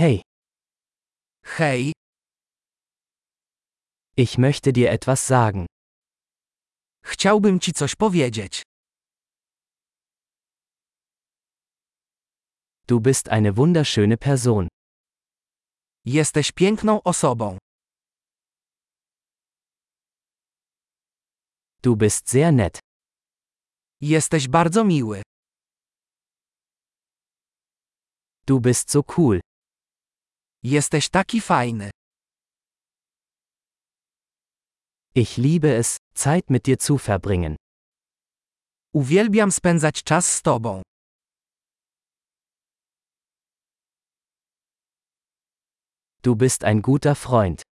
Hey, Hej, ich möchte dir etwas sagen. chciałbym ci coś powiedzieć. Du bist eine wunderschöne Person. Jesteś piękną osobą. Du bist sehr nett. Jesteś bardzo miły. Du bist so cool. Jesteś taki fajny. Ich liebe es, Zeit mit dir zu verbringen. Uwielbiam spędzać czas z tobą. Du bist ein guter Freund.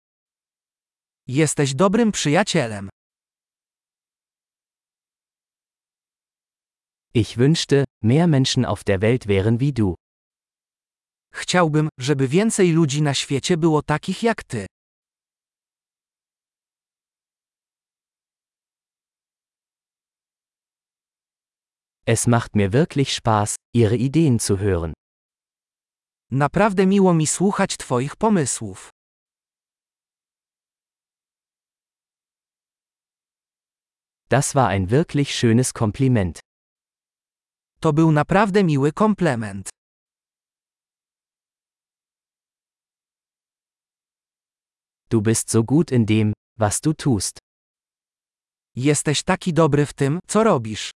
Jesteś dobrym przyjacielem. Ich wünschte, mehr Menschen auf der Welt wären wie du. Chciałbym, żeby więcej ludzi na świecie było takich jak ty. Es macht mir wirklich Spaß, ihre Ideen zu hören. Naprawdę miło mi słuchać twoich pomysłów. Das war ein wirklich schönes Kompliment. To był naprawdę miły komplement. Du bist so gut in dem, was du tust. Jesteś taki dobry w tym, co robisz.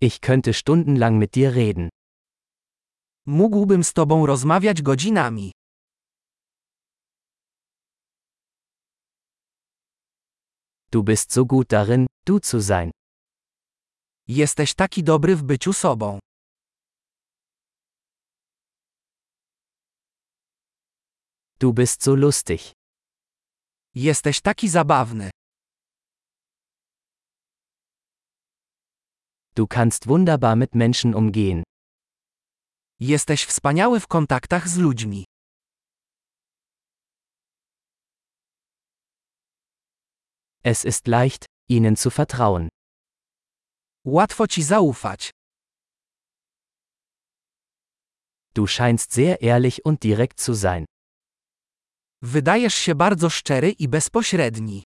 Ich könnte stundenlang mit dir reden. Mógłbym z tobą rozmawiać godzinami. Du bist so gut darin, du zu sein. Jesteś taki dobry w byciu sobą. Du bist so lustig. Jesteś taki zabawny. Du kannst wunderbar mit Menschen umgehen. Jesteś wspaniały w kontaktach z ludźmi. Es ist leicht, ihnen zu vertrauen. Łatwo ci zaufać. Du scheinst sehr ehrlich und direkt zu sein. Wydajesz się bardzo szczery i bezpośredni.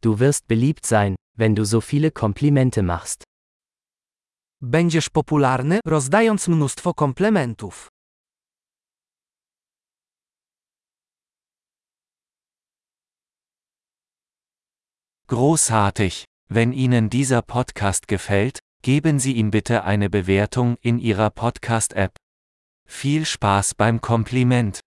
Du wirst beliebt sein, wenn du so viele Komplimente machst. Będziesz popularny, rozdając mnóstwo komplementów. Großartig! Wenn Ihnen dieser Podcast gefällt, geben Sie ihm bitte eine Bewertung in Ihrer Podcast-App. Viel Spaß beim Kompliment!